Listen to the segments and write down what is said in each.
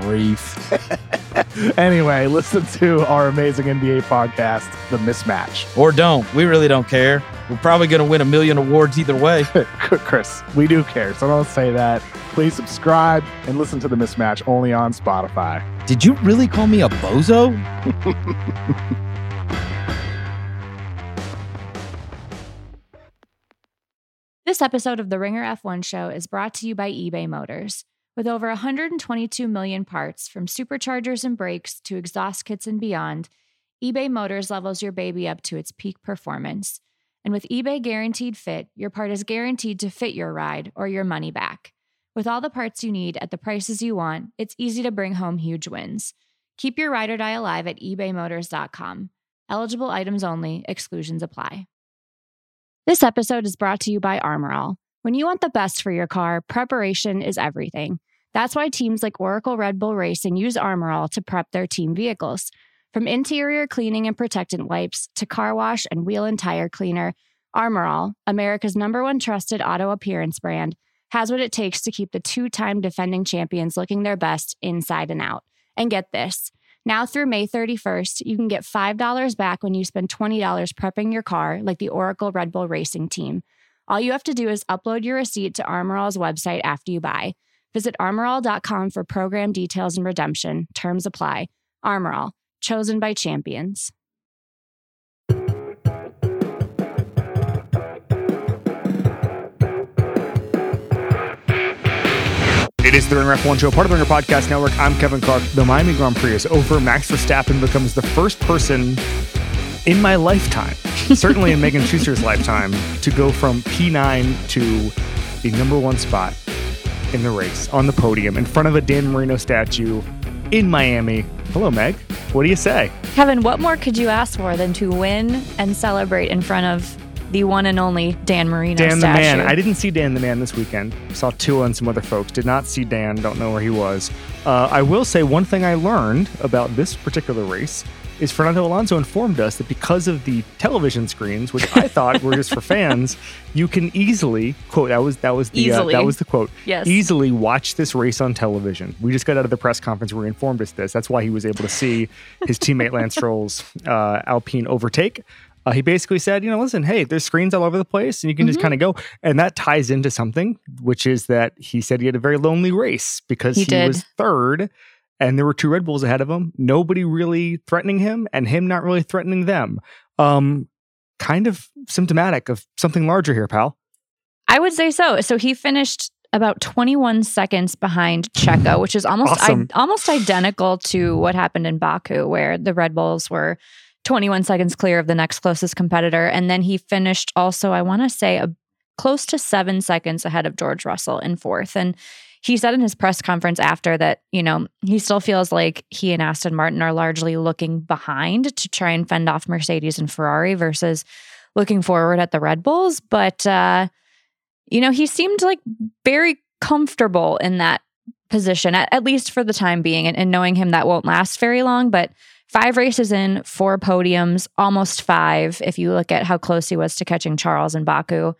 grief. anyway, listen to our amazing NBA podcast, The Mismatch. Or don't. We really don't care. We're probably going to win a million awards either way. Chris, we do care, so don't say that. Please subscribe and listen to The Mismatch only on Spotify. Did you really call me a bozo? This episode of the Ringer F1 show is brought to you by eBay Motors. With over 122 million parts, from superchargers and brakes to exhaust kits and beyond, eBay Motors levels your baby up to its peak performance. And with eBay Guaranteed Fit, your part is guaranteed to fit your ride or your money back. With all the parts you need at the prices you want, it's easy to bring home huge wins. Keep your ride or die alive at ebaymotors.com. Eligible items only, exclusions apply. This episode is brought to you by Armorall. When you want the best for your car, preparation is everything. That's why teams like Oracle Red Bull Racing use Armorall to prep their team vehicles. From interior cleaning and protectant wipes to car wash and wheel and tire cleaner, Armorall, America's number one trusted auto appearance brand, has what it takes to keep the two time defending champions looking their best inside and out. And get this now through May 31st, you can get $5 back when you spend $20 prepping your car, like the Oracle Red Bull Racing team. All you have to do is upload your receipt to Armorall's website after you buy. Visit armorall.com for program details and redemption. Terms apply. Armorall, chosen by champions. It is the Ringer F1 show, part of the Ringer Podcast Network. I'm Kevin Clark. The Miami Grand Prix is over. Max Verstappen becomes the first person in my lifetime, certainly in Megan Schuster's lifetime, to go from P9 to the number one spot in the race on the podium in front of a Dan Marino statue in Miami. Hello, Meg. What do you say? Kevin, what more could you ask for than to win and celebrate in front of the one and only Dan Marino Dan statue? the Man. I didn't see Dan the Man this weekend. Saw Tua and some other folks. Did not see Dan. Don't know where he was. Uh, I will say one thing I learned about this particular race is Fernando Alonso informed us that because of the television screens, which I thought were just for fans, you can easily quote that was that was the uh, that was the quote. Yes. Easily watch this race on television. We just got out of the press conference where he informed us this. That's why he was able to see his teammate Lance Stroll's uh, Alpine overtake. Uh, he basically said, you know, listen, hey, there's screens all over the place and you can just Mhm. kind of go. And that ties into something, which is that he said he had a very lonely race because He he, was third and there were two Red Bulls ahead of him. Nobody really threatening him and him not really threatening them. Um, kind of symptomatic of something larger here, pal. I would say so. So he finished about 21 seconds behind Checo, which is almost Awesome. I, almost identical to what happened in Baku, where the Red Bulls were 21 seconds clear of the next closest competitor, and then he finished also, I want to say, a, close to seven seconds ahead of George Russell in fourth. And he said in his press conference after that, you know, he still feels like he and Aston Martin are largely looking behind to try and fend off Mercedes and Ferrari versus looking forward at the Red Bulls, but. uh you know, he seemed like very comfortable in that position, at, at least for the time being. And, and knowing him, that won't last very long. But five races in, four podiums, almost five, if you look at how close he was to catching Charles and Baku.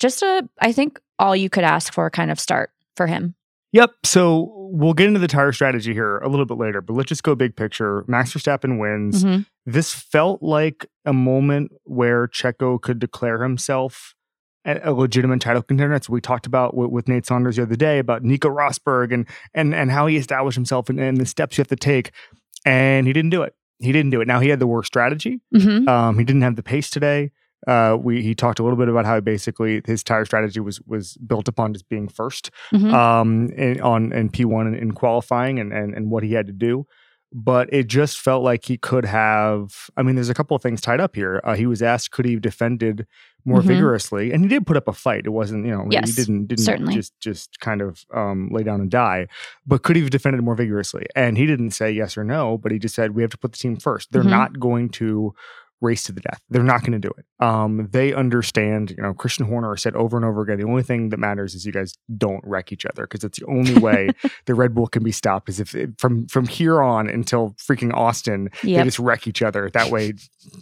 Just a, I think, all you could ask for kind of start for him. Yep. So we'll get into the tire strategy here a little bit later, but let's just go big picture. Max Verstappen wins. Mhm. This felt like a moment where Checo could declare himself a, legitimate title contender. That's what we talked about with, with Nate Saunders the other day about Nico Rosberg and and and how he established himself and, and the steps you have to take. And he didn't do it. He didn't do it. Now he had the worst strategy. Mhm. Um, he didn't have the pace today. Uh, we he talked a little bit about how basically his tire strategy was was built upon just being first Mhm. um, in, on in P one in, in qualifying and, and and what he had to do. But it just felt like he could have. I mean, there's a couple of things tied up here. Uh, he was asked, could he have defended more Mhm. vigorously, and he did put up a fight. It wasn't, you know, Yes, he didn't didn't certainly. just just kind of um, lay down and die. But could he have defended more vigorously? And he didn't say yes or no, but he just said we have to put the team first. They're Mhm. not going to race to the death. They're not going to do it. Um, they understand, you know, Christian Horner said over and over again, the only thing that matters is you guys don't wreck each other because it's the only way the Red Bull can be stopped is if it, from from here on until freaking Austin, Yep. they just wreck each other. That way,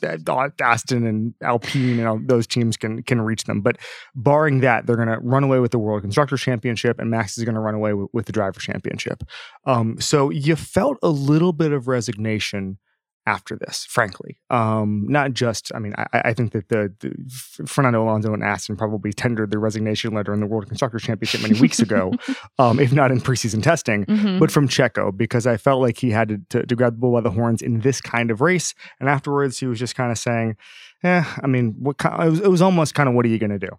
uh, Aston and Alpine and all those teams can can reach them. But barring that, they're going to run away with the World Constructors Championship, and Max is going to run away with, with the Driver Championship. Um, so you felt a little bit of resignation after this, frankly. Um, not just, I mean, I, I think that the, the Fernando Alonso and Aston probably tendered their resignation letter in the World Constructors Championship many weeks ago, um, if not in preseason testing, Mhm. but from Checo, because I felt like he had to, to, to grab the bull by the horns in this kind of race. And afterwards, he was just kind of saying, eh, I mean, what kind, it, was, it was almost kind of, what are you going to do?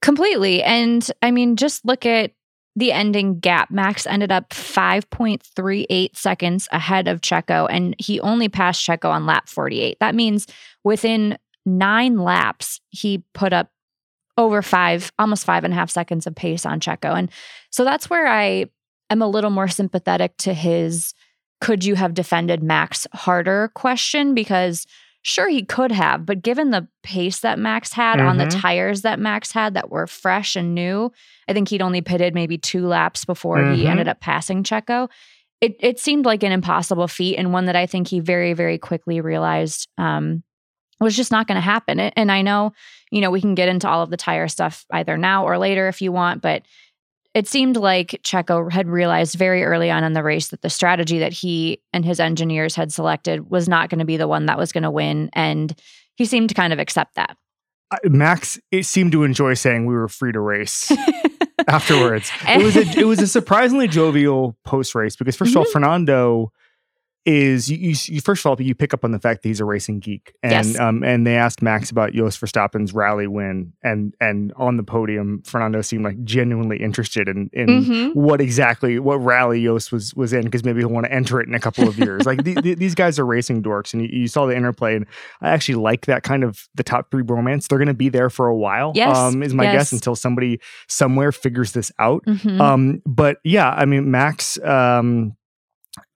Completely. And I mean, just look at the ending gap. Max ended up 5.38 seconds ahead of Checo, and he only passed Checo on lap 48. That means within nine laps, he put up over five, almost five and a half seconds of pace on Checo. And so that's where I am a little more sympathetic to his could you have defended Max harder question because sure he could have, but given the pace that Max had on the Mhm. tires that Max had that were fresh and new, I think he'd only pitted maybe two laps before he Mhm. ended up passing Checo. It it seemed like an impossible feat and one that I think he very very quickly realized um, was just not going to happen. And I know, you know, we can get into all of the tire stuff either now or later if you want, but it seemed like Checo had realized very early on in the race that the strategy that he and his engineers had selected was not going to be the one that was going to win. And he seemed to kind of accept that. Max it seemed to enjoy saying we were free to race afterwards. it was a, it was a surprisingly jovial post race because 1st of all, Mm-hmm. Fernando is you, you, you first of all you pick up on the fact that he's a racing geek and Yes. um and they asked Max about Jos Verstappen's rally win and and on the podium Fernando seemed like genuinely interested in in Mhm. what exactly what rally Jos was was in because maybe he'll want to enter it in a couple of years like the, the- these guys are racing dorks and you, you saw the interplay and I actually like that kind of the top three bromance they're going to be there for a while Yes. um is my Yes. guess until somebody somewhere figures this out Mhm. um, but yeah, I mean, Max, um,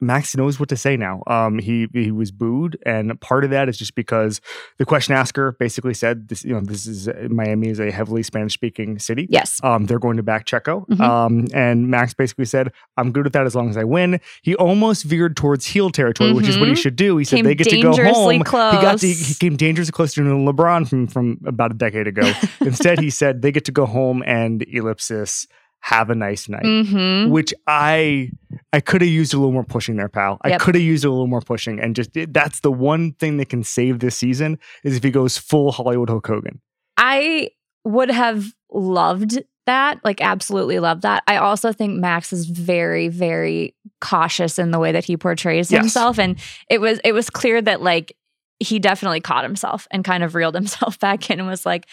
Max knows what to say now. Um, he he was booed, and part of that is just because the question asker basically said, "This, you know, this is Miami is a heavily Spanish speaking city. yes. Um, they're going to back Checo. Mhm. Um, and Max basically said, "I'm good with that as long as I win." He almost veered towards heel territory, which is what he Mhm. should do. He said Came they get to go home. close. He got to, he came dangerously close to LeBron from from about a decade ago. Instead, he said they get to go home and ellipsis. Have a nice night hmm which I I could have used a little more pushing there, pal. I could have used a little more pushing, and just that's the one thing that can save this season is if he goes full Hollywood Hulk Hogan. I would have loved that, like absolutely loved that. I also think Max is very, very cautious in the way that he portrays Yes. himself. And it was it was clear that like he definitely caught himself and kind of reeled himself back in and was like,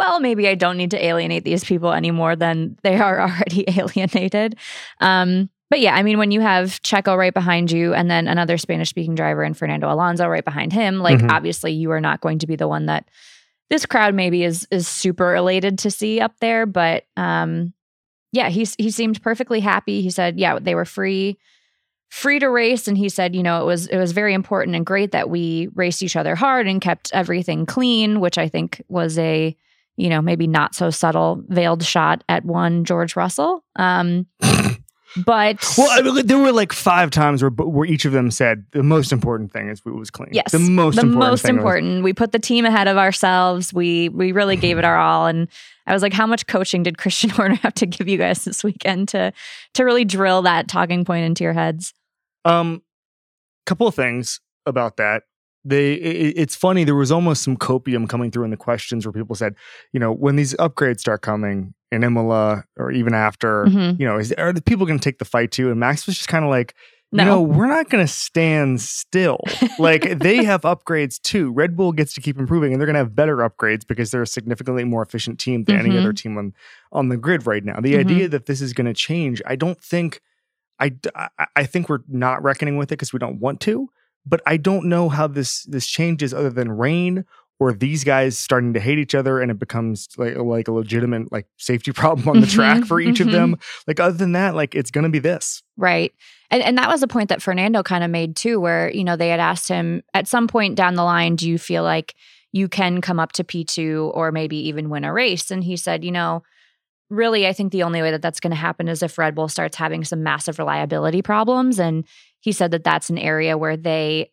well, maybe I don't need to alienate these people any more than they are already alienated. Um, but yeah, I mean, when you have Checo right behind you and then another Spanish speaking driver and Fernando Alonso right behind him, like Mhm. obviously you are not going to be the one that this crowd maybe is is super elated to see up there. But um, yeah, he's he seemed perfectly happy. He said, yeah, they were free free to race and he said you know it was it was very important and great that we raced each other hard and kept everything clean which i think was a you know maybe not so subtle veiled shot at one george russell um but Well, I mean, there were like five times where where each of them said the most important thing is it was clean. Yes, the most the important. most thing was- important. We put the team ahead of ourselves. We we really gave it our all, and I was like, how much coaching did Christian Horner have to give you guys this weekend to to really drill that talking point into your heads? Um, couple of things about that. They, it, it's funny. There was almost some copium coming through in the questions where people said, you know, when these upgrades start coming in Imola or even after, Mhm. you know, is are the people going to take the fight too? And Max was just kind of like, No. know, we're not going to stand still. like they have upgrades too. Red Bull gets to keep improving, and they're going to have better upgrades because they're a significantly more efficient team than any Mhm. other team on on the grid right now. The Mhm. idea that this is going to change, I don't think. I, I think we're not reckoning with it because we don't want to. But I don't know how this this changes other than rain or these guys starting to hate each other and it becomes like like a legitimate like safety problem on the track Mhm, for each of mhm. them. Like other than that, like it's going to be this. Right. And and that was a point that Fernando kind of made too, where, you know, they had asked him at some point down the line, do you feel like you can come up to P2 or maybe even win a race? And he said, you know, really, I think the only way that that's going to happen is if Red Bull starts having some massive reliability problems. And he said that that's an area where they,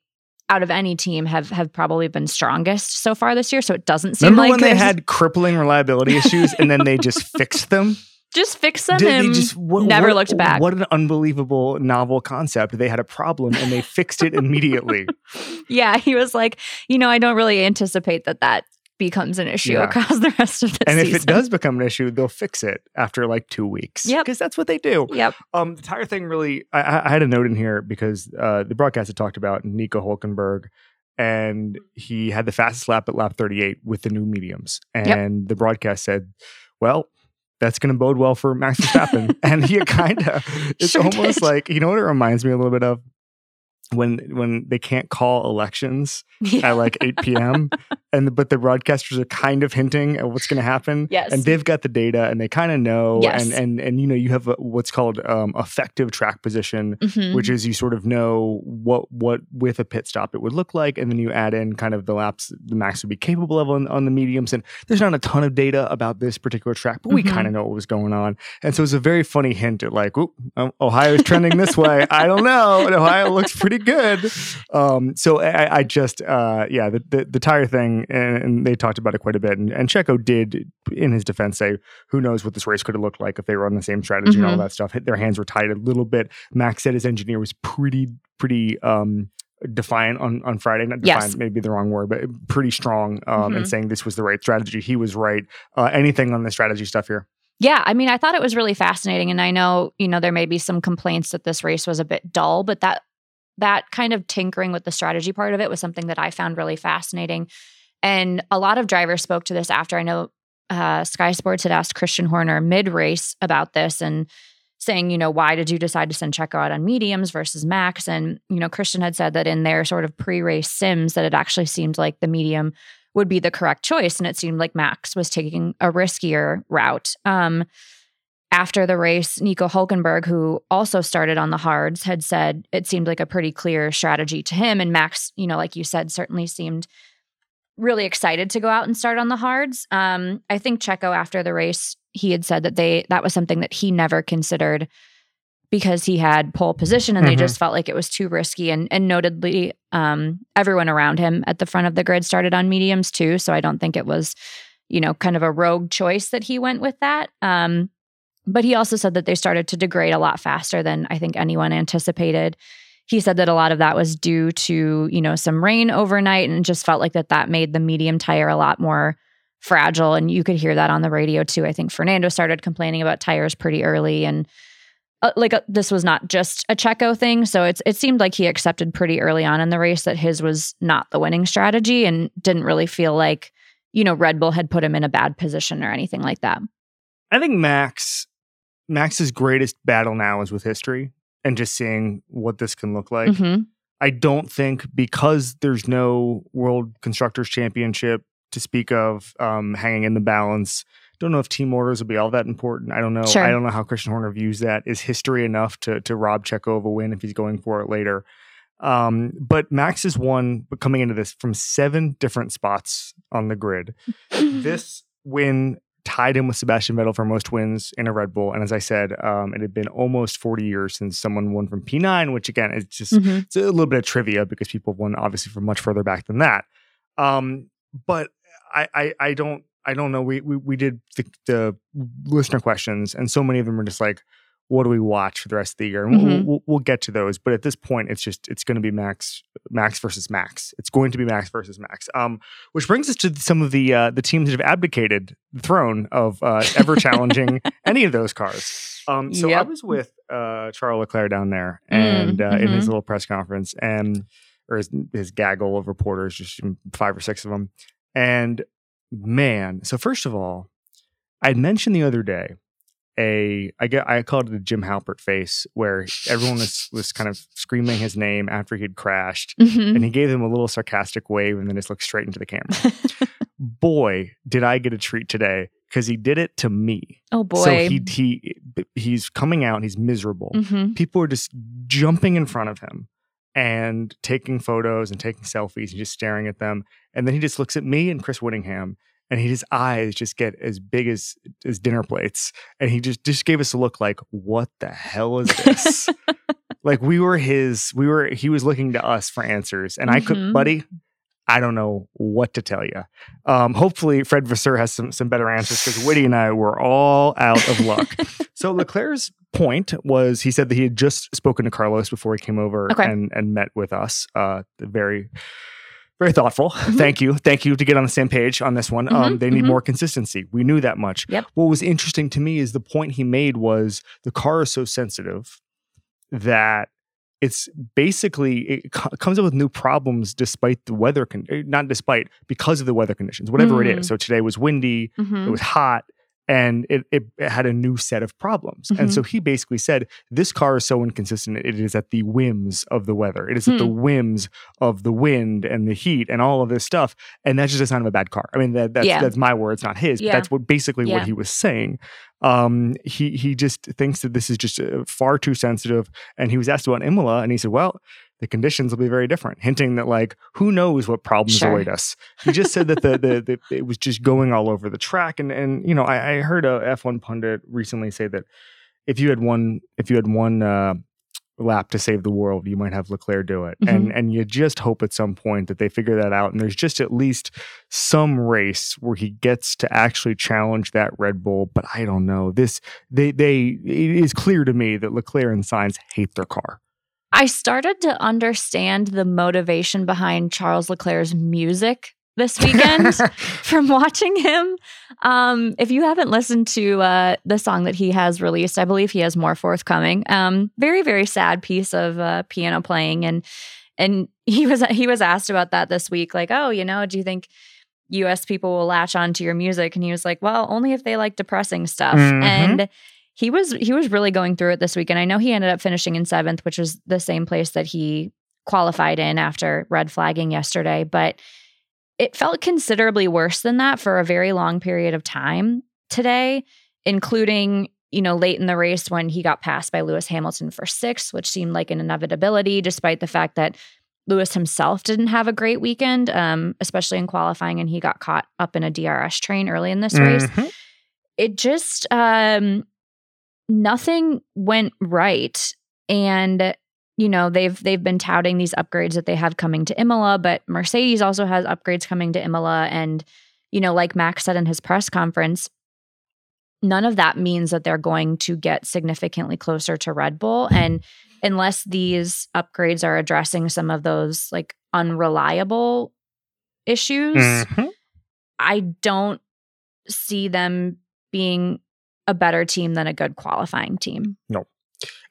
out of any team, have have probably been strongest so far this year. So it doesn't seem Remember like when they had crippling reliability issues and then they just fixed them? just fix them Did and just what- never what- looked back. What an unbelievable novel concept. They had a problem and they fixed it immediately. yeah, he was like, you know, I don't really anticipate that that becomes an issue Yeah. across the rest of the and season. if it does become an issue, they'll fix it after like two weeks. Yep. Because that's what they do. Yep. Um, the tire thing really, I- I, had a note in here because uh, the broadcast had talked about Nico Hulkenberg, and he had the fastest lap at lap 38 with the new mediums, and the broadcast said, "Well." That's going to bode well for Max Verstappen, and he kind of. It's Sure almost did. like you know what it reminds me a little bit of when when they can't call elections Yeah. at like 8 p.m. and but the broadcasters are kind of hinting at what's going to happen. Yes. and they've got the data and they kind of know. Yes. And and and you know you have a, what's called um, effective track position, Mhm. which is you sort of know what what with a pit stop it would look like, and then you add in kind of the laps the max would be capable of on, on the mediums. And there's not a ton of data about this particular track, but we Mhm. kind of know what was going on. And so it's a very funny hint at like, um, Ohio's trending this way. I don't know. And Ohio looks pretty good. Um, so I, I just, uh, yeah, the, the, the tire thing, and, and they talked about it quite a bit. And, and Checo did, in his defense, say, who knows what this race could have looked like if they were on the same strategy and all Mhm. that stuff. Their hands were tied a little bit. Max said his engineer was pretty, pretty, um, defiant on on Friday. Not Yes. defiant, maybe the wrong word, but pretty strong um, and Mhm. saying this was the right strategy. He was right. Uh, anything on the strategy stuff here? Yeah, I mean, I thought it was really fascinating, and I know you know there may be some complaints that this race was a bit dull, but that that kind of tinkering with the strategy part of it was something that I found really fascinating. And a lot of drivers spoke to this after. I know uh, Sky Sports had asked Christian Horner mid race about this and saying, you know, why did you decide to send Checo out on mediums versus max? And you know, Christian had said that in their sort of pre race sims that it actually seemed like the medium would be the correct choice. And it seemed like Max was taking a riskier route. Um, after the race, Nico Hulkenberg, who also started on the hards, had said it seemed like a pretty clear strategy to him. And Max, you know, like you said, certainly seemed really excited to go out and start on the hards. Um, I think Checo after the race, he had said that they that was something that he never considered because he had pole position and they Mhm. just felt like it was too risky. And and notedly, um, everyone around him at the front of the grid started on mediums too. So I don't think it was, you know, kind of a rogue choice that he went with that. Um, but he also said that they started to degrade a lot faster than I think anyone anticipated. He said that a lot of that was due to, you know, some rain overnight and just felt like that that made the medium tire a lot more fragile and you could hear that on the radio too. I think Fernando started complaining about tires pretty early and uh, like uh, this was not just a Checo thing, so it's it seemed like he accepted pretty early on in the race that his was not the winning strategy and didn't really feel like, you know, Red Bull had put him in a bad position or anything like that. I think Max Max's greatest battle now is with history and just seeing what this can look like. Mhm. I don't think because there's no World Constructors Championship to speak of um, hanging in the balance. Don't know if team orders will be all that important. I don't know. Sure. I don't know how Christian Horner views that. Is history enough to to rob Checo of a win if he's going for it later? Um, but Max is one coming into this from seven different spots on the grid. this win tied him with Sebastian Vettel for most wins in a Red Bull. And as I said, um, it had been almost 40 years since someone won from P9, which again, is just Mhm. it's a little bit of trivia because people have won obviously from much further back than that. Um, but I, I, I don't, I don't know. We, we, we did the, the listener questions, and so many of them are just like, "What do we watch for the rest of the year?" And we'll, Mhm. we'll, we'll get to those. But at this point, it's just it's going to be Max, Max versus Max. It's going to be Max versus Max. Um, which brings us to some of the uh, the teams that have abdicated throne of uh, ever challenging any of those cars. Um, so I was with uh, Charles Leclerc down there, Mm, and uh, in his mhm. little press conference, and or his, his gaggle of reporters, just five or six of them. And man, so first of all, I mentioned the other day, a I get I called it a Jim Halpert face, where everyone was was kind of screaming his name after he'd crashed, Mhm. and he gave them a little sarcastic wave, and then just looked straight into the camera. Boy, did I get a treat today because he did it to me. oh boy. So he he he's coming out, he's miserable. Mhm. People are just jumping in front of him and taking photos and taking selfies and just staring at them. And then he just looks at me and Chris Whittingham and his eyes just get as big as as dinner plates. And he just just gave us a look like, what the hell is this? like we were his, we were he was looking to us for answers. And I could, Mhm. buddy, I don't know what to tell you. Um, hopefully, Fred Vasseur has some some better answers because Whitty and I were all out of luck. so Leclerc's point was he said that he had just spoken to Carlos before he came over Okay. and and met with us. Uh, very. Very thoughtful. Thank you. Thank you to get on the same page on this one. Um, Mhm, they need mhm. more consistency. We knew that much. Yep. What was interesting to me is the point he made was the car is so sensitive that it's basically it co- comes up with new problems despite the weather con- eh, not despite because of the weather conditions whatever it Mm. is so today was windy Mhm. it was hot and it, it, had a new set of problems and Mhm. so he basically said this car is so inconsistent it is at the whims of the weather it is at the Hmm. whims of the wind and the heat and all of this stuff and that's just a sign of a bad car i mean that, that's, Yeah. that's my words not his Yeah. but that's what basically Yeah. what he was saying um he he just thinks that this is just uh, far too sensitive and he was asked about Imola, and he said, "Well, the conditions will be very different," hinting that like who knows what problems Sure. await us. You just said that the, the the it was just going all over the track, and and you know I, I heard a F1 pundit recently say that if you had one if you had one uh, lap to save the world, you might have Leclerc do it, and and you just hope at some point that they figure that out, and there's just at least some race where he gets to actually challenge that Red Bull. But I don't know this they they it is clear to me that Leclerc and Sainz hate their car. I started to understand the motivation behind Charles Leclerc's music this weekend from watching him. Um, if you haven't listened to uh, the song that he has released, I believe he has more forthcoming. Um, very very sad piece of uh, piano playing, and and he was he was asked about that this week. Like, oh, you know, do you think U.S. people will latch on to your music? And he was like, well, only if they like depressing stuff. Mhm. And he was he was really going through it this week, and I know he ended up finishing in seventh, which was the same place that he qualified in after red flagging yesterday. But it felt considerably worse than that for a very long period of time today, including you know late in the race when he got passed by Lewis Hamilton for sixth, which seemed like an inevitability, despite the fact that Lewis himself didn't have a great weekend, um, especially in qualifying, and he got caught up in a DRS train early in this race Mhm. it just um nothing went right. And you know they've they've been touting these upgrades that they have coming to Imola but Mercedes also has upgrades coming to Imola. And you know like Max said in his press conference none of that means that they're going to get significantly closer to Red Bull. And unless these upgrades are addressing some of those like unreliable issues Mhm. I don't see them being a better team than a good qualifying team. No.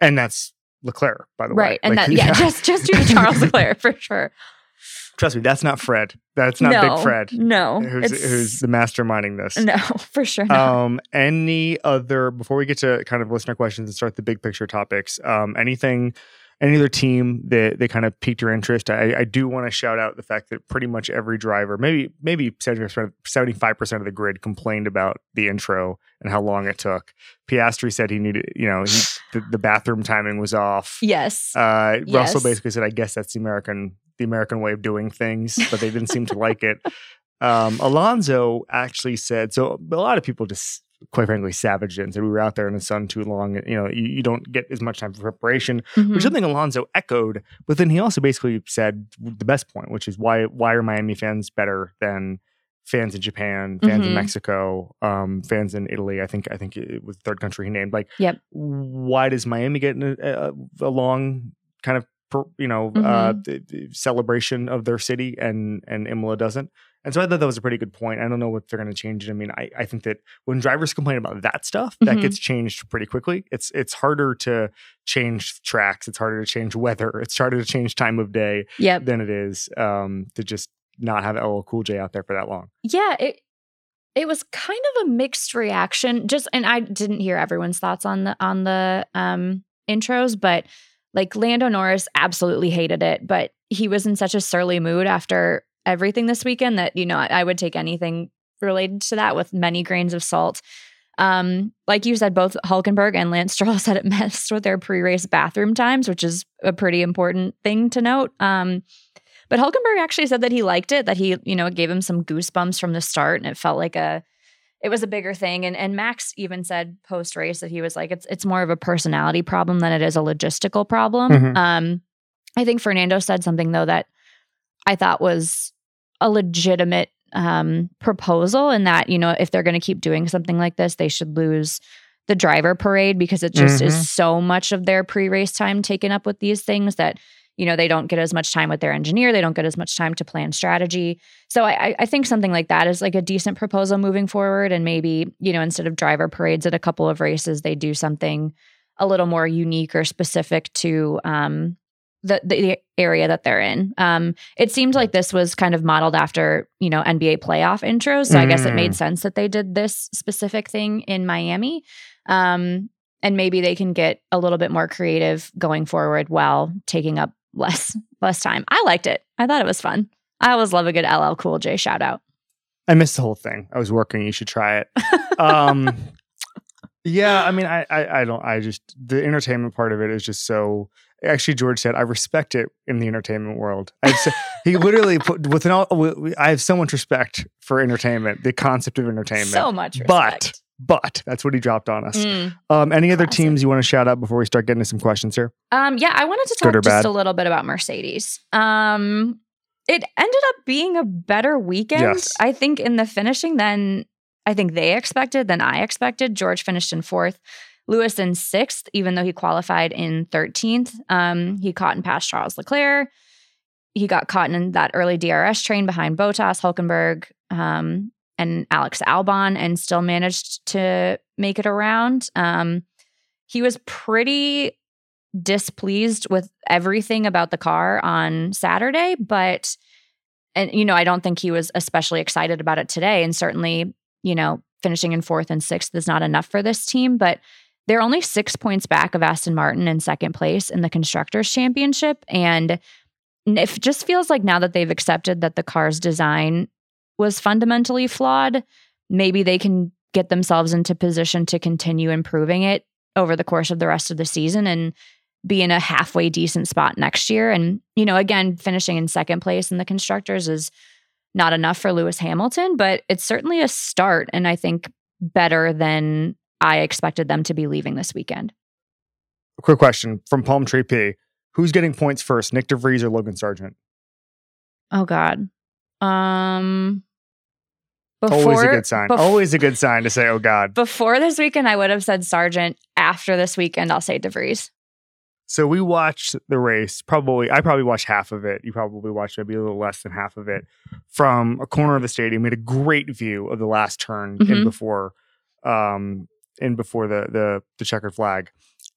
And that's Leclerc, by the way. Right. And Like, that yeah, just just due to Charles Leclerc for sure. trust me, that's not Fred. That's not no, Big Fred. No. Who's, who's the masterminding this? no, for sure not. Um, any other before we get to kind of listener questions and start the big picture topics? Um, anything, any other team that they kind of piqued your interest? I, I do want to shout out the fact that pretty much every driver, maybe maybe seventy five percent of the grid complained about the intro and how long it took. Piastri said he needed, you know, he, the, the bathroom timing was off. yes. Uh, Russell basically said, "I guess that's the American the American way of doing things," but they didn't seem to like it. Um, Alonso actually said, "So a lot of people just, quite frankly, savaged it and said we were out there in the sun too long. You know, you, you don't get as much time for preparation." Mhm. Which is something Alonso echoed, but then he also basically said the best point, which is why why are Miami fans better than fans in Japan, fans in Mhm. Mexico, um, fans in Italy? I think I think it was the third country he named. Like, Yep. why does Miami get a, a, a long kind of per, you know uh, Mhm. th- th- celebration of their city and and Imola doesn't? And so I thought that was a pretty good point. I don't know what they're going to change. it. I mean, I, I think that when drivers complain about that stuff, that Mhm. gets changed pretty quickly. It's it's harder to change tracks. It's harder to change weather. It's harder to change time of day Yep. than it is um, to just not have LL Cool J out there for that long. Yeah, it it was kind of a mixed reaction. Just and I didn't hear everyone's thoughts on the on the um intros, but like Lando Norris absolutely hated it, but he was in such a surly mood after everything this weekend that you know I, I would take anything related to that with many grains of salt. Um, like you said, both Hulkenberg and Lance Stroll said it messed with their pre-race bathroom times, which is a pretty important thing to note. Um, but Hulkenberg actually said that he liked it, that he, you know, it gave him some goosebumps from the start, and it felt like a, it was a bigger thing. And and Max even said post race that he was like, it's it's more of a personality problem than it is a logistical problem. Mhm. Um, I think Fernando said something though that I thought was a legitimate um, proposal, in that you know if they're going to keep doing something like this, they should lose the driver parade because it just Mhm. is so much of their pre-race time taken up with these things that you know they don't get as much time with their engineer they don't get as much time to plan strategy so I, I- I think something like that is like a decent proposal moving forward and maybe you know instead of driver parades at a couple of races they do something a little more unique or specific to um, the, the area that they're in um, it seemed like this was kind of modeled after you know nba playoff intros so i guess it Mm. made sense that they did this specific thing in miami um, and maybe they can get a little bit more creative going forward while taking up less less time. I liked it. I thought it was fun. I always love a good LL Cool J shout out. I missed the whole thing. I was working. You should try it. Um, yeah, I mean, I, I, I don't. I just the entertainment part of it is just so. Actually, George said I respect it in the entertainment world. He literally put with an all. I have so much respect for entertainment, the concept of entertainment. So much But respect. but that's what he dropped on us. Mm. Um, any other Classic. teams you want to shout out before we start getting to some questions here? Um, yeah, I wanted to Good talk just a little bit about Mercedes. Um, it ended up being a better weekend, Yes. I think, in the finishing than I think they expected, than I expected. George finished in fourth, Lewis in sixth, even though he qualified in 13th. Um, he caught and passed Charles Leclerc. He got caught in that early DRS train behind Bottas, Hulkenberg, um, and Alex Albon, and still managed to make it around. Um, he was pretty displeased with everything about the car on Saturday, but and you know, I don't think he was especially excited about it today. And certainly, you know, finishing in fourth and sixth is not enough for this team, but they're only six points back of Aston Martin in second place in the Constructors' Championship. And it just feels like now that they've accepted that the car's design was fundamentally flawed, maybe they can get themselves into position to continue improving it over the course of the rest of the season and be in a halfway decent spot next year. And, you know, again, finishing in second place in the constructors is not enough for Lewis Hamilton, but it's certainly a start. And I think better than I expected them to be leaving this weekend. Quick question from Palm Tree P: Who's getting points first, Nyck de Vries or Logan Sargent? Oh, God. Um, Always a good sign. bef- Always a good sign to say, "Oh God." Before this weekend, I would have said Sargent. After this weekend, I'll say DeVries. So we watched the race. Probably, I probably watched half of it. You probably watched maybe a little less than half of it from a corner of the stadium. We had a great view of the last turn in Mhm. before, um, in before the the the checkered flag,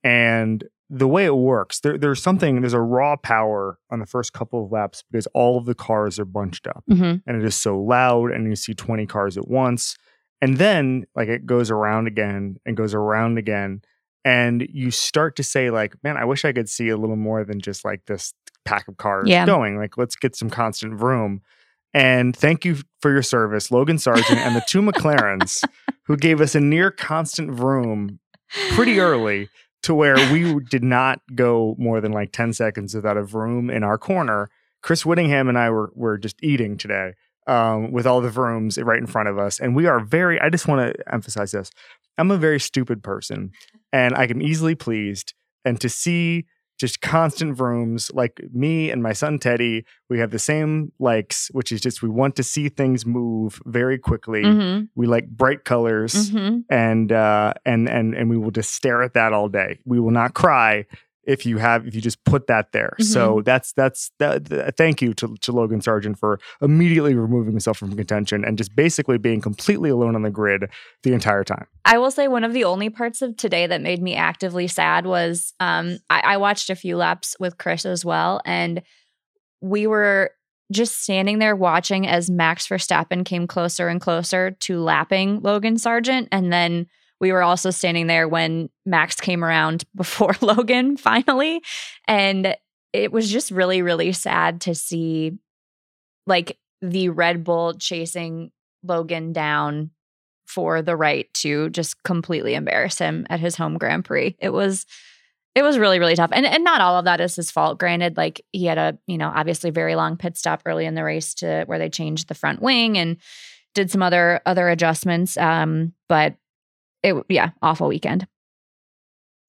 and the way it works. There, there's something. There's a raw power on the first couple of laps because all of the cars are bunched up. Mm-hmm. and it is so loud and you see 20 cars at once and then like it goes around again and goes around again and you start to say like man i wish i could see a little more than just like this pack of cars Yeah. going like let's get some constant vroom and thank you for your service logan sargent and the two mclarens who gave us a near constant vroom pretty early to where we did not go more than like 10 seconds without a vroom in our corner. Chris Whittingham and I were, were just eating today um, with all the vrooms right in front of us. And we are very, I just want to emphasize this. I'm a very stupid person and I am easily pleased. And to see just constant vrooms like me and my son Teddy, we have the same likes, which is just we want to see things move very quickly. Mm-hmm. We like bright colors Mm-hmm. and uh, and and and we will just stare at that all day. We will not cry if you have if you just put that there. So that's that's that, th- thank you to, to Logan Sargent for immediately removing himself from contention and just basically being completely alone on the grid the entire time. I will say one of the only parts of today that made me actively sad was um, I, I watched a few laps with Chris as well, and we were just standing there watching as Max Verstappen came closer and closer to lapping Logan Sargent. And then we were also standing there when Max came around before Logan finally. And it was just really, really sad to see like the Red Bull chasing Logan down for the right to just completely embarrass him at his home Grand Prix. It was it was really really tough and and not all of that is his fault granted like he had a you know obviously very long pit stop early in the race to where they changed the front wing and did some other other adjustments um but it yeah awful weekend.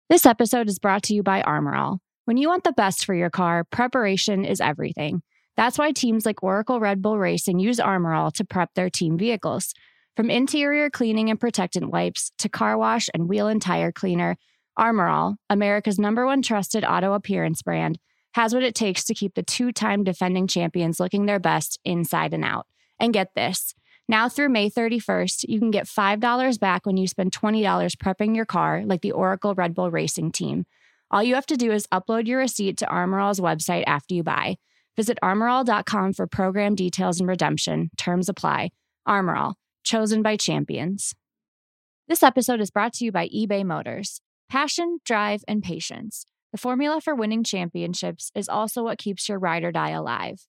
This episode is brought to you by armorall. When you want the best for your car preparation is everything. That's why teams like oracle red bull racing use armorall to prep their team vehicles. From interior cleaning and protectant wipes to car wash and wheel and tire cleaner Armorall, America's number one trusted auto appearance brand, has what it takes to keep the two time defending champions looking their best inside and out. And get this now through May 31st, you can get $5 back when you spend $20 prepping your car, like the Oracle Red Bull Racing team. All you have to do is upload your receipt to Armorall's website after you buy. Visit armorall.com for program details and redemption. Terms apply. Armorall, chosen by champions. This episode is brought to you by eBay Motors. Passion, drive, and patience. The formula for winning championships is also what keeps your ride or die alive.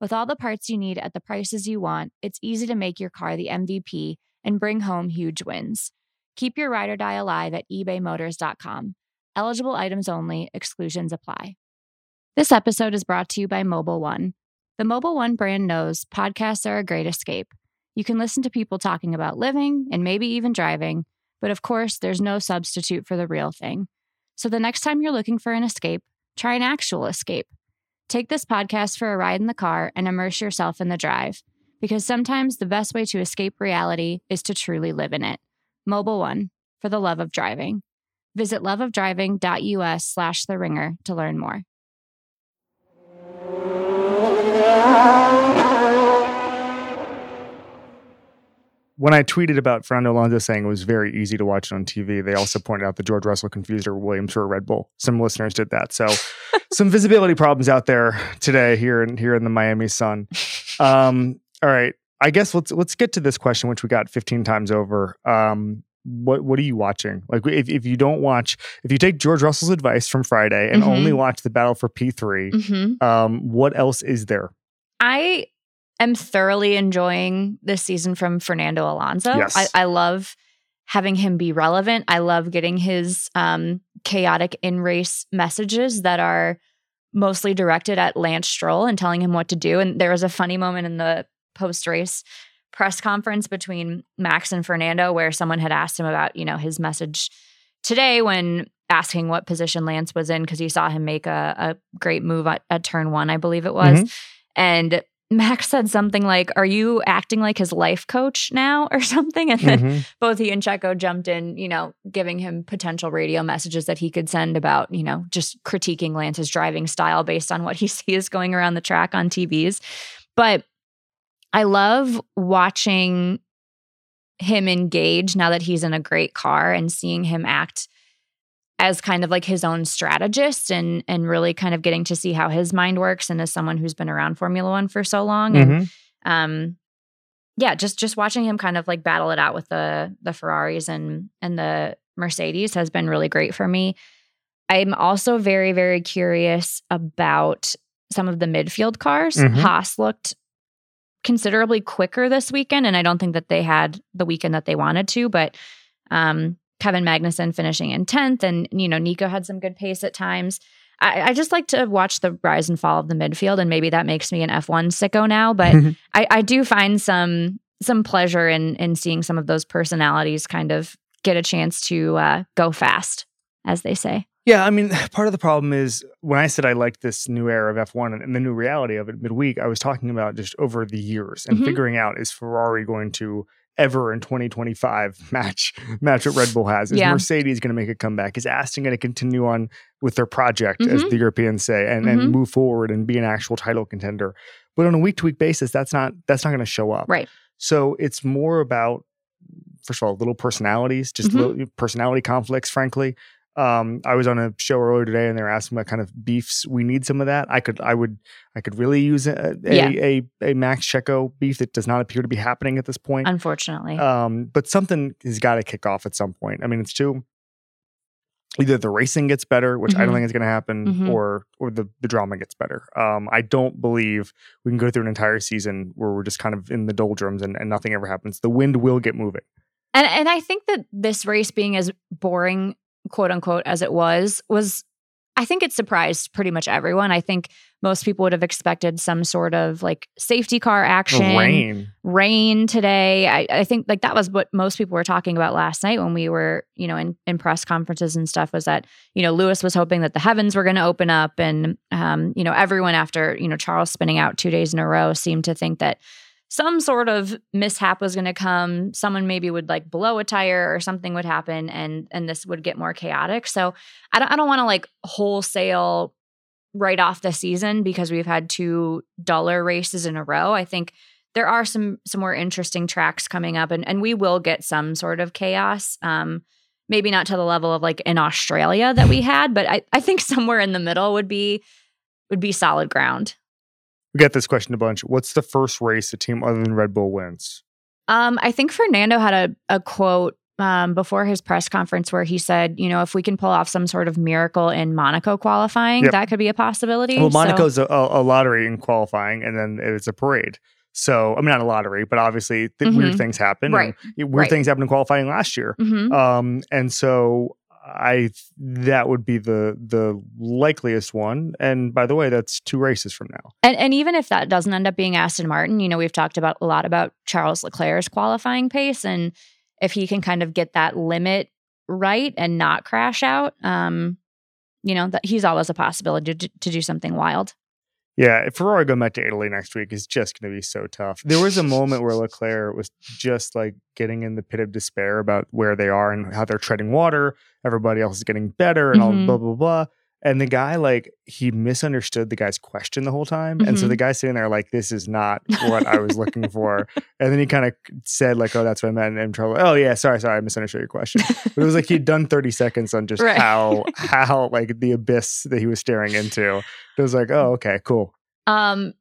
With all the parts you need at the prices you want, it's easy to make your car the MVP and bring home huge wins. Keep your ride or die alive at ebaymotors.com. Eligible items only, exclusions apply. This episode is brought to you by Mobil 1. The Mobil 1 brand knows podcasts are a great escape. You can listen to people talking about living and maybe even driving, but of course, there's no substitute for the real thing. So the next time you're looking for an escape, try an actual escape. Take this podcast for a ride in the car and immerse yourself in the drive, because sometimes the best way to escape reality is to truly live in it. Mobil One, for the love of driving. Visit loveofdriving.us slash the ringer to learn more. When I tweeted about Fernando Alonso saying it was very easy to watch it on TV, they also pointed out that George Russell confused her Williams for a Red Bull. Some listeners did that. So some visibility problems out there today here in here in the Miami sun. Um, all right. I guess let's let's get to this question, which we got 15 times over. Um, what what are you watching? Like if, if you don't watch, if you take George Russell's advice from Friday and Mhm. only watch the battle for P3, Mm-hmm. um, what else is there? I am thoroughly enjoying this season from Fernando Alonso. Yes. I, I love having him be relevant. I love getting his um, chaotic in race messages that are mostly directed at Lance Stroll and telling him what to do. And there was a funny moment in the post race press conference between Max and Fernando where someone had asked him about, you know, his message today when asking what position Lance was in because he saw him make a, a great move at, at turn one, I believe it was. And Max said something like, Are you acting like his life coach now or something? And then Mhm. both he and Checo jumped in, you know, giving him potential radio messages that he could send about, you know, just critiquing Lance's driving style based on what he sees going around the track on TVs. But I love watching him engage now that he's in a great car and seeing him act as kind of like his own strategist and and really kind of getting to see how his mind works and as someone who's been around Formula 1 for so long and Mhm. um yeah just just watching him kind of like battle it out with the the ferraris and and the mercedes has been really great for me i'm also very very curious about some of the midfield cars Mhm. haas looked considerably quicker this weekend and i don't think that they had the weekend that they wanted to but um kevin magnussen finishing in 10th and you know nico had some good pace at times I, I just like to watch the rise and fall of the midfield, and maybe that makes me an F1 sicko now. But I, I do find some some pleasure in in seeing some of those personalities kind of get a chance to uh, go fast, as they say. Yeah, I mean, part of the problem is when I said I liked this new era of F1 and the new reality of it midweek, I was talking about just over the years and Mhm. figuring out is Ferrari going to ever in 2025 match match what Red Bull has? Is Yeah. Mercedes going to make a comeback? Is Aston going to continue on with their project, as Mhm. the Europeans say, and, Mhm. and move forward and be an actual title contender? But on a week to week basis, that's not that's not going to show up. Right. So it's more about, first of all, little personalities, just Mhm. little personality conflicts, frankly. Um, I was on a show earlier today and they were asking about kind of beefs. We need some of that. I could, I would, I could really use a, a, Yeah. a, a Max Checo beef that does not appear to be happening at this point. Unfortunately. Um, but something has got to kick off at some point. I mean, it's too, either the racing gets better, which I don't Mhm. think is going to happen, Mhm. or, or the, the drama gets better. Um, I don't believe we can go through an entire season where we're just kind of in the doldrums and, and nothing ever happens. The wind will get moving. And and I think that this race being as boring, quote unquote, as it was, was I think it surprised pretty much everyone. I think most people would have expected some sort of like safety car action, Rain. rain today. I, I think like that was what most people were talking about last night when we were, you know, in, in press conferences and stuff was that, you know, Lewis was hoping that the heavens were going to open up. And, um, you know, everyone after, you know, Charles spinning out two days in a row seemed to think that some sort of mishap was going to come. Someone maybe would like blow a tire or something would happen and, and this would get more chaotic. So I don't, I don't want to like wholesale right off the season because we've had two duller races in a row. I think there are some some more interesting tracks coming up and, and we will get some sort of chaos. Um maybe not to the level of like in Australia that we had, but I, I think somewhere in the middle would be would be solid ground. We get this question a bunch. What's the first race a team other than Red Bull wins? Um, I think Fernando had a, a quote um, before his press conference where he said, you know, if we can pull off some sort of miracle in Monaco qualifying, Yep. that could be a possibility. Well, So- Monaco's a, a, a lottery in qualifying, and then it's a parade. So, I mean, not a lottery, but obviously th- weird Mhm. things happen. Right. and Weird Right. things happened in qualifying last year. Mhm. Um, and so I that would be the the likeliest one. And by the way, that's two races from now. And, and even if that doesn't end up being Aston Martin, you know, we've talked about a lot about Charles Leclerc's qualifying pace, and if he can kind of get that limit right and not crash out, um, you know, that he's always a possibility to, to do something wild. Yeah, if Ferrari going back to Italy next week is just going to be so tough. There was a moment where Leclerc was just like getting in the pit of despair about where they are and how they're treading water. Everybody else is getting better and all Mhm. blah blah blah. And the guy like he misunderstood the guy's question the whole time, and so the guy sitting there like, "This is not what I was looking for." And then he kind of said like, "Oh, that's what I meant." And I'm trouble. Oh yeah, sorry, sorry, I misunderstood your question. But it was like he'd done 30 seconds on just Right. how how like the abyss that he was staring into. It was like, oh, okay, cool. Um,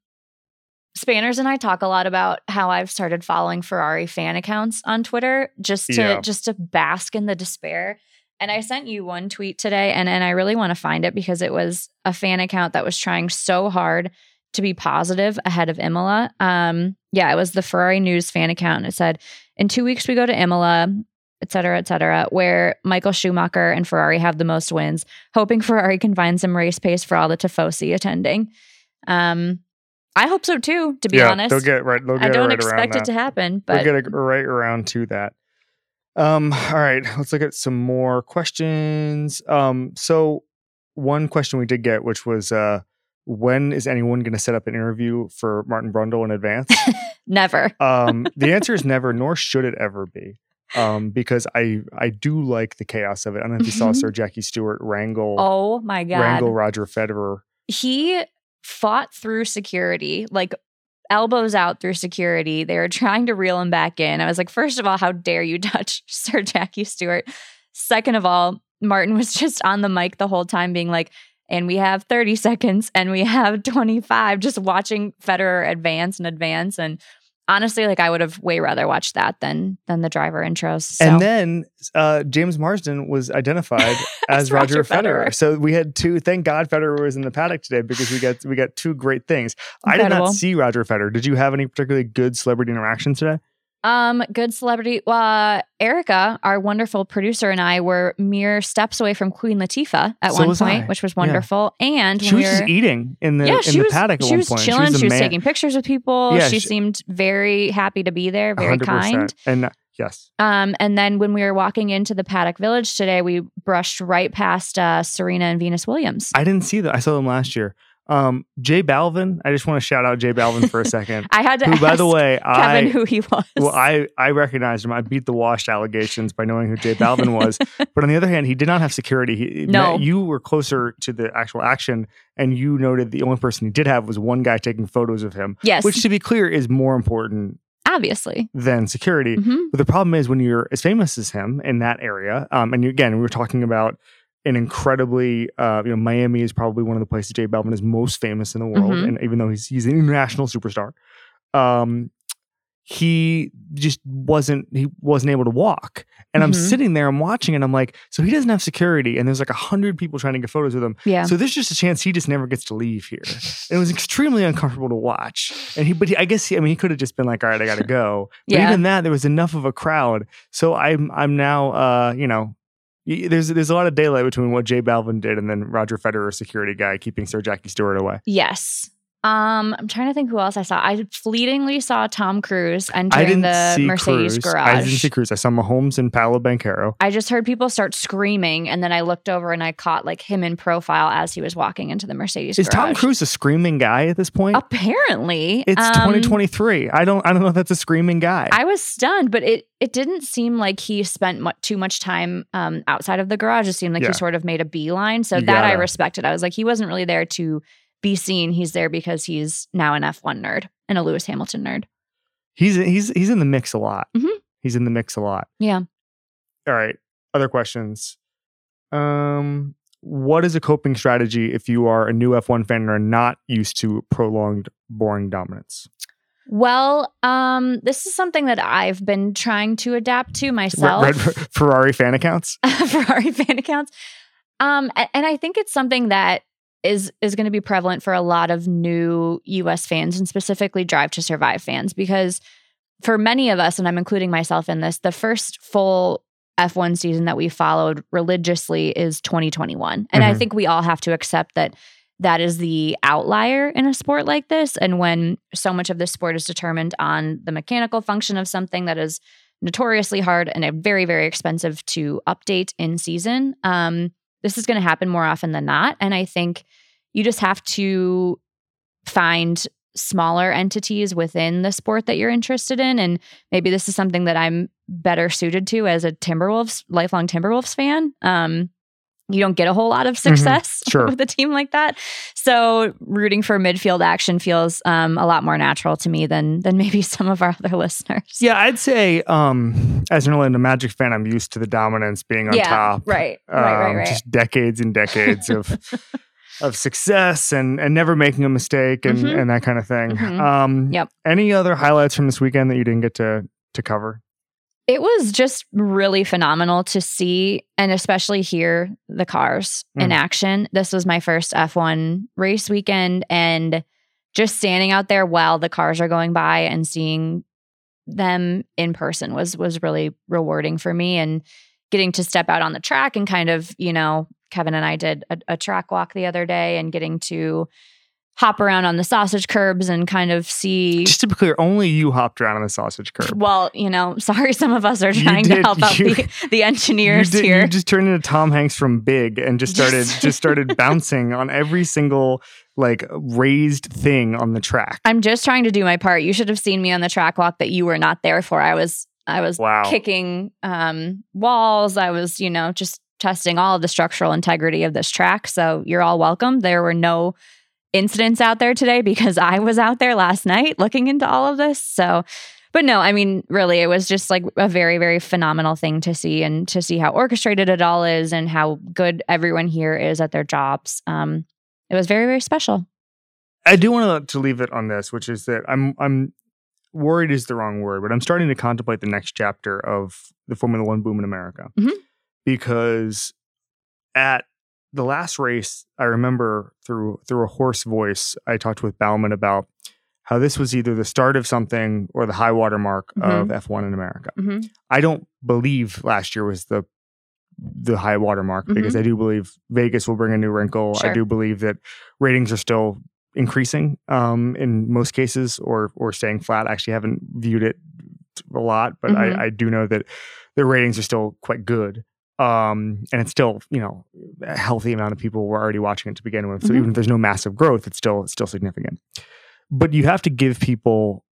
Spanners and I talk a lot about how I've started following Ferrari fan accounts on Twitter just to Yeah. just to bask in the despair. And I sent you one tweet today, and and I really want to find it because it was a fan account that was trying so hard to be positive ahead of Imola. Um, yeah, it was the Ferrari News fan account, and it said, "In two weeks we go to Imola." Et cetera, et cetera, where Michael Schumacher and Ferrari have the most wins, hoping Ferrari can find some race pace for all the Tifosi attending. Um, I hope so too. To be yeah, honest, they'll get right. They'll get I don't right expect it to happen, They'll get it right around to that. Um. All right. Let's look at some more questions. Um. So one question we did get, which was, uh, when is anyone going to set up an interview for Martin Brundle in advance? never. um. The answer is never, nor should it ever be. Um, because I I do like the chaos of it. I don't know if you saw Mhm. Sir Jackie Stewart wrangle Oh my god, wrangle Roger Federer. he fought through security, like elbows out through security. They were trying to reel him back in. I was like, first of all, how dare you touch Sir Jackie Stewart? Second of all, Martin was just on the mic the whole time, being like. And we have 30 seconds and we have 25, just watching Federer advance and advance. And honestly, like I would have way rather watched that than than the driver intros. So. And then uh, James Marsden was identified as As Roger, Roger Federer. Federer. So we had two. Thank God Federer was in the paddock today because we got we got two great things. I did not see Roger Federer. Did you have any particularly good celebrity interactions today? Um, good celebrity. Uh, Erika, our wonderful producer, and I were mere steps away from Queen Latifah at So one point, I. which was Yeah. wonderful. And She was we just eating in the yeah, in the was paddock at she was point. chilling. she was, She was taking pictures with people. Yeah, she she- seemed very happy to be there, very 100%. kind. And Yes. Um, and then when we were walking into the paddock village today, we brushed right past uh, Serena and Venus Williams. I didn't see that. I saw them last year. Um, J Balvin. I just want to shout out J Balvin for a second. I had to who, by the way, Kevin I who he was. well, I I recognized him. I beat the washed allegations by knowing who J Balvin was. but on the other hand, he did not have security. He, No. you were closer to the actual action, and you noted the only person he did have was one guy taking photos of him. yes, Which, to be clear, is more important obviously. than security. hmm But the problem is when you're as famous as him in that area, um, and you, again, we were talking about an incredibly, uh, you know, Miami is probably one of the places J Balvin is most famous in the world, Mhm. and even though he's he's an international superstar, um, he just wasn't he wasn't able to walk. And I'm Mhm. sitting there, I'm watching, and I'm like, so he doesn't have security, and there's like a hundred people trying to get photos with him. Yeah. So there's just a chance he just never gets to leave here. And it was extremely uncomfortable to watch. And he, but he, I guess he, I mean, he could have just been like, all right, I got to go. But Yeah. even that, there was enough of a crowd. So I'm, I'm now, uh, you know, there's there's a lot of daylight between what J Balvin did and then Roger Federer, security guy, keeping Sir Jackie Stewart away. Yes. Um, I'm trying to think who else I saw. I fleetingly saw Tom Cruise I entering the Mercedes Cruise. garage. I didn't see Cruise. I saw Mahomes and Paolo Banchero. I just heard people start screaming, and then I looked over and I caught like him in profile as he was walking into the Mercedes. Is Tom. Cruise a screaming guy at this point? Apparently, It's um, 2023. I don't I don't know if that's a screaming guy. I was stunned, but it it didn't seem like he spent mu- too much time um, outside of the garage. It seemed like Yeah. he sort of made a beeline. So You that I gotta- respected. I was like, he wasn't really there to be seen. He's there because he's now an F1 nerd and a Lewis Hamilton nerd. he's he's he's in the mix a lot. Mhm. He's in the mix a lot. Yeah. All right. Other questions. Um, what is a coping strategy if you are a new F1 fan and are not used to prolonged boring dominance? Well, um, this is something that I've been trying to adapt to myself. red Ferrari fan accounts. Ferrari fan accounts. Um, and I think it's something that is is going to be prevalent for a lot of new US fans and specifically Drive to Survive fans because for many of us, and I'm including myself in this, the first full F1 season that we followed religiously is 2021. And I Mhm. think we all have to accept that that is the outlier in a sport like this. And when so much of this sport is determined on the mechanical function of something that is notoriously hard and very, very expensive to update in season, um, this is going to happen more often than not. And I think you just have to find smaller entities within the sport that you're interested in. And maybe this is something that I'm better suited to as a Timberwolves, lifelong Timberwolves fan. Um, you don't get a whole lot of success Sure. with a team like that. So rooting for midfield action feels um, a lot more natural to me than than maybe some of our other listeners. Yeah, I'd say um, as an Orlando Magic fan, I'm used to the dominance being on Yeah, top. right, right, right, Um, right. Just decades and decades of of success and and never making a mistake and Mhm. and that kind of thing. Mhm. Um, Yep. Any other highlights from this weekend that you didn't get to to cover? It was just really phenomenal to see and especially hear the cars in Mm. action. This was my first F1 race weekend and just standing out there while the cars are going by and seeing them in person was was really rewarding for me and getting to step out on the track and kind of, you know, Kevin and I did a, a track walk the other day and getting to hop around on the sausage curbs and kind of see Just to be clear, only you hopped around on the sausage curb. well, you know, sorry, some of us are trying to did- help out you- the, the engineers you, did- here. you just turned into Tom Hanks from Big and just started Just- just started bouncing on every single like raised thing on the track. I'm just trying to do my part. You should have seen me on the track walk that you were not there for. I was I was Wow. kicking um, walls. I was, you know, just testing all of the structural integrity of this track. So you're all welcome. There were no incidents out there today because I was out there last night looking into all of this. So but no, I mean, really, it was just like a very, very phenomenal thing to see and to see how orchestrated it all is and how good everyone here is at their jobs. Um, it was very, very special. I do want to leave it on this, which is that I'm I'm worried is the wrong word, but I'm starting to contemplate the next chapter of the Formula One boom in America Mhm. because at the last race, I remember through through a hoarse voice, I talked with Bauman about how this was either the start of something or the high water mark of F1 in America. Mm-hmm. I don't believe last year was the the high water mark because I do believe Vegas will bring a new wrinkle. I do believe that ratings are still increasing um, in most cases or or staying flat. I actually haven't viewed it a lot, but. I, I do know that the ratings are still quite good. Um, and it's still, you know, a healthy amount of people were already watching it to begin with. So Mhm. even if there's no massive growth, it's still it's still significant. But you have to give people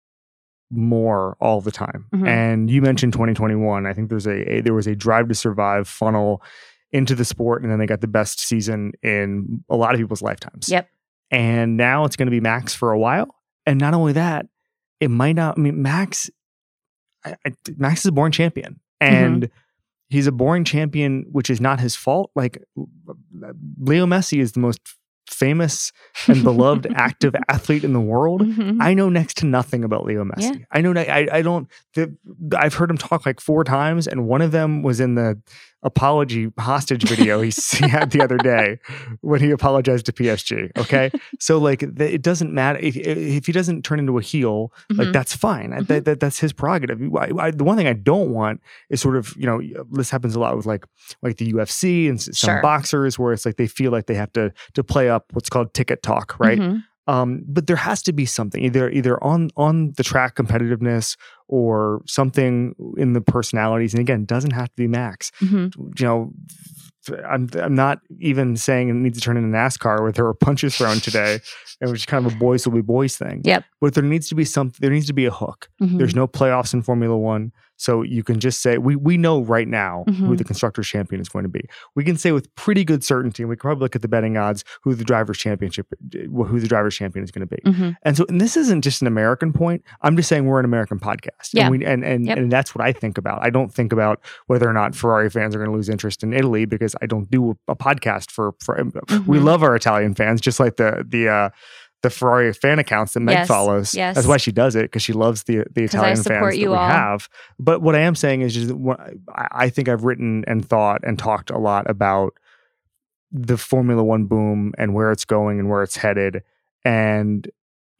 more all the time. Mhm. And you mentioned 2021. I think there's a, a there was a drive to survive funnel into the sport, and then they got the best season in a lot of people's lifetimes. Yep. And now it's going to be Max for a while. And not only that, it might not. I mean, Max, I, I, Max is a born champion, and he's a boring champion, which is not his fault. Like Leo Messi is the most famous and beloved active athlete in the world. Mhm. I know next to nothing about Leo Messi. Yeah. I know I, I don't. The, I've heard him talk like four times, and one of them was in the apology hostage video he, he had the other day when he apologized to PSG. Okay, so like the, it doesn't matter if if he doesn't turn into a heel, like Mhm. that's fine. Mhm. That, that, that's his prerogative. I, I, the one thing I don't want is sort of you know this happens a lot with like like the UFC and some Sure. boxers where it's like they feel like they have to to play up what's called ticket talk, right? Mhm. um, but there has to be something either either on on the track competitiveness or something in the personalities and again doesn't have to be max Mhm. you know I'm, I'm not even saying it needs to turn into NASCAR where there were punches thrown today, and which is kind of a boys will be boys thing. Yep. But there needs to be some. There needs to be a hook. Mhm. There's no playoffs in Formula One, so you can just say we we know right now who Mhm. the constructors champion is going to be. We can say with pretty good certainty, and we can probably look at the betting odds who the drivers championship who the drivers champion is going to be. Mhm. And so, and this isn't just an American point. I'm just saying we're an American podcast. Yeah. And, we, and, and, Yep. and that's what I think about. I don't think about whether or not Ferrari fans are going to lose interest in Italy because I don't do a, a podcast for, for we Mhm. love our Italian fans, just like the, the, uh, the Ferrari fan accounts that Meg Yes, follows. yes. That's why she does it because she loves the the Italian fans that you we all. have. But what I am saying is just I, I think I've written and thought and talked a lot about the Formula One boom and where it's going and where it's headed, and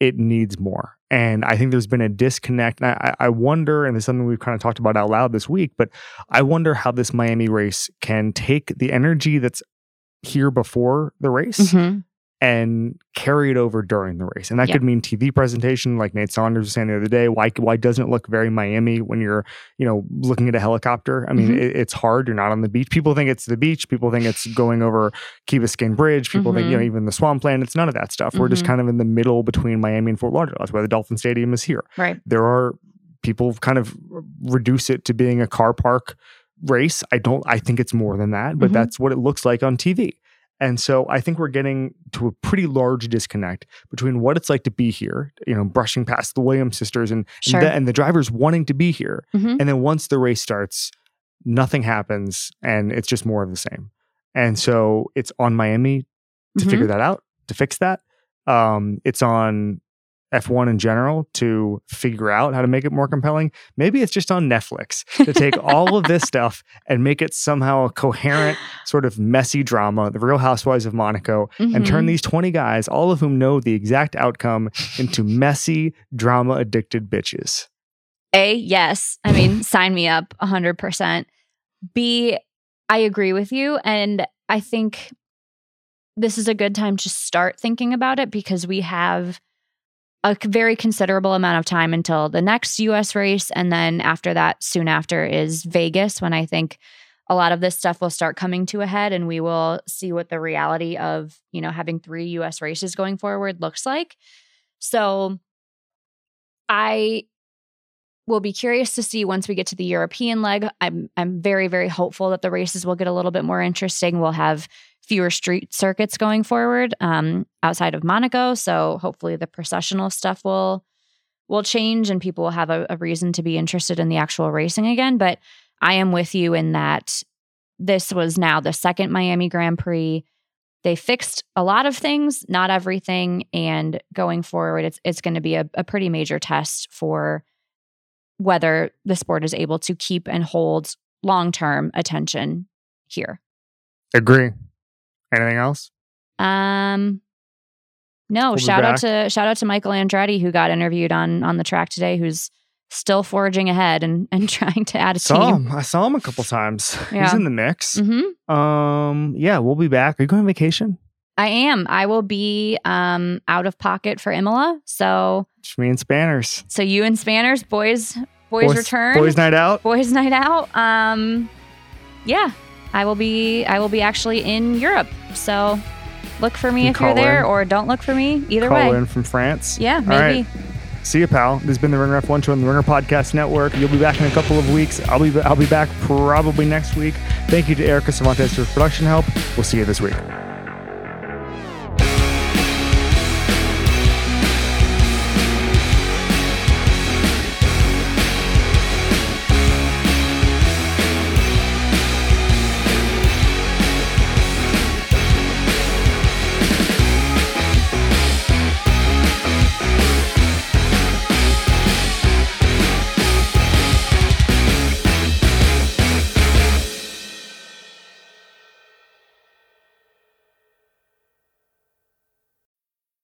it needs more. And I think there's been a disconnect. And I, I wonder, and it's something we've kind of talked about out loud this week, but I wonder how this Miami race can take the energy that's here before the race Mhm. And carry it over during the race. And that Yeah. could mean TV presentation, like Nate Saunders was saying the other day. Why why doesn't it look very Miami when you're you know looking at a helicopter? I mean, Mhm. it, it's hard. You're not on the beach. People think it's the beach. People think it's going over Key Biscayne Bridge. People think you know Mhm. even the swampland. It's none of that stuff. We're just Mhm. kind of in the middle between Miami and Fort Lauderdale. That's why the Dolphin Stadium is here. Right. There are people kind of reduce it to being a car park race. I don't. I think it's more than that, but Mhm. that's what it looks like on TV. And so I think we're getting to a pretty large disconnect between what it's like to be here, you know, brushing past the Williams sisters and Sure. and, the, and the drivers wanting to be here. Mhm. And then once the race starts, nothing happens and it's just more of the same. And so it's on Miami to Mhm. figure that out, to fix that. Um, it's on F1 in general to figure out how to make it more compelling. Maybe it's just on Netflix to take all of this stuff and make it somehow a coherent, sort of messy drama, The Real Housewives of Monaco, and turn Mhm. these 20 guys, all of whom know the exact outcome, into messy, drama addicted bitches. A, yes. I mean, sign me up 100%. B, I agree with you. And I think this is a good time to start thinking about it because we have a very considerable amount of time until the next US race. And then after that, soon after, is Vegas, when I think a lot of this stuff will start coming to a head and we will see what the reality of, you know, having three US races going forward looks like. So I will be curious to see once we get to the European leg. I'm I'm very very hopeful that the races will get a little bit more interesting. We'll have fewer street circuits going forward um, outside of Monaco, so hopefully the processional stuff will will change and people will have a, a reason to be interested in the actual racing again. But I am with you in that this was now the second Miami Grand Prix. They fixed a lot of things, not everything, and going forward, it's it's going to be a, a pretty major test for whether the sport is able to keep and hold long term attention here. Agree. Anything else? Um, no, We'll shout out to shout out to Michael Andretti who got interviewed on on the track today, who's still forging ahead and and trying to add a Saw team. him. I saw him a couple times. He's in the mix. hmm Um, yeah, we'll be back. Are you going on vacation? I am. I will be um out of pocket for Imola. So Just me and Spanners. so you and Spanners, boys, Boys, Return, Boys Night Out. Boys Night Out. Um, yeah, I will be. I will be actually in Europe. So look for me if you're there, in. or don't look for me. Either Call way. in from France. Yeah, maybe. right. See you, pal. This has been the Ringer F1 show on the Ringer Podcast Network. You'll be back in a couple of weeks. I'll be I'll be back probably next week. Thank you to Erika Cervantes for production help. We'll see you this week.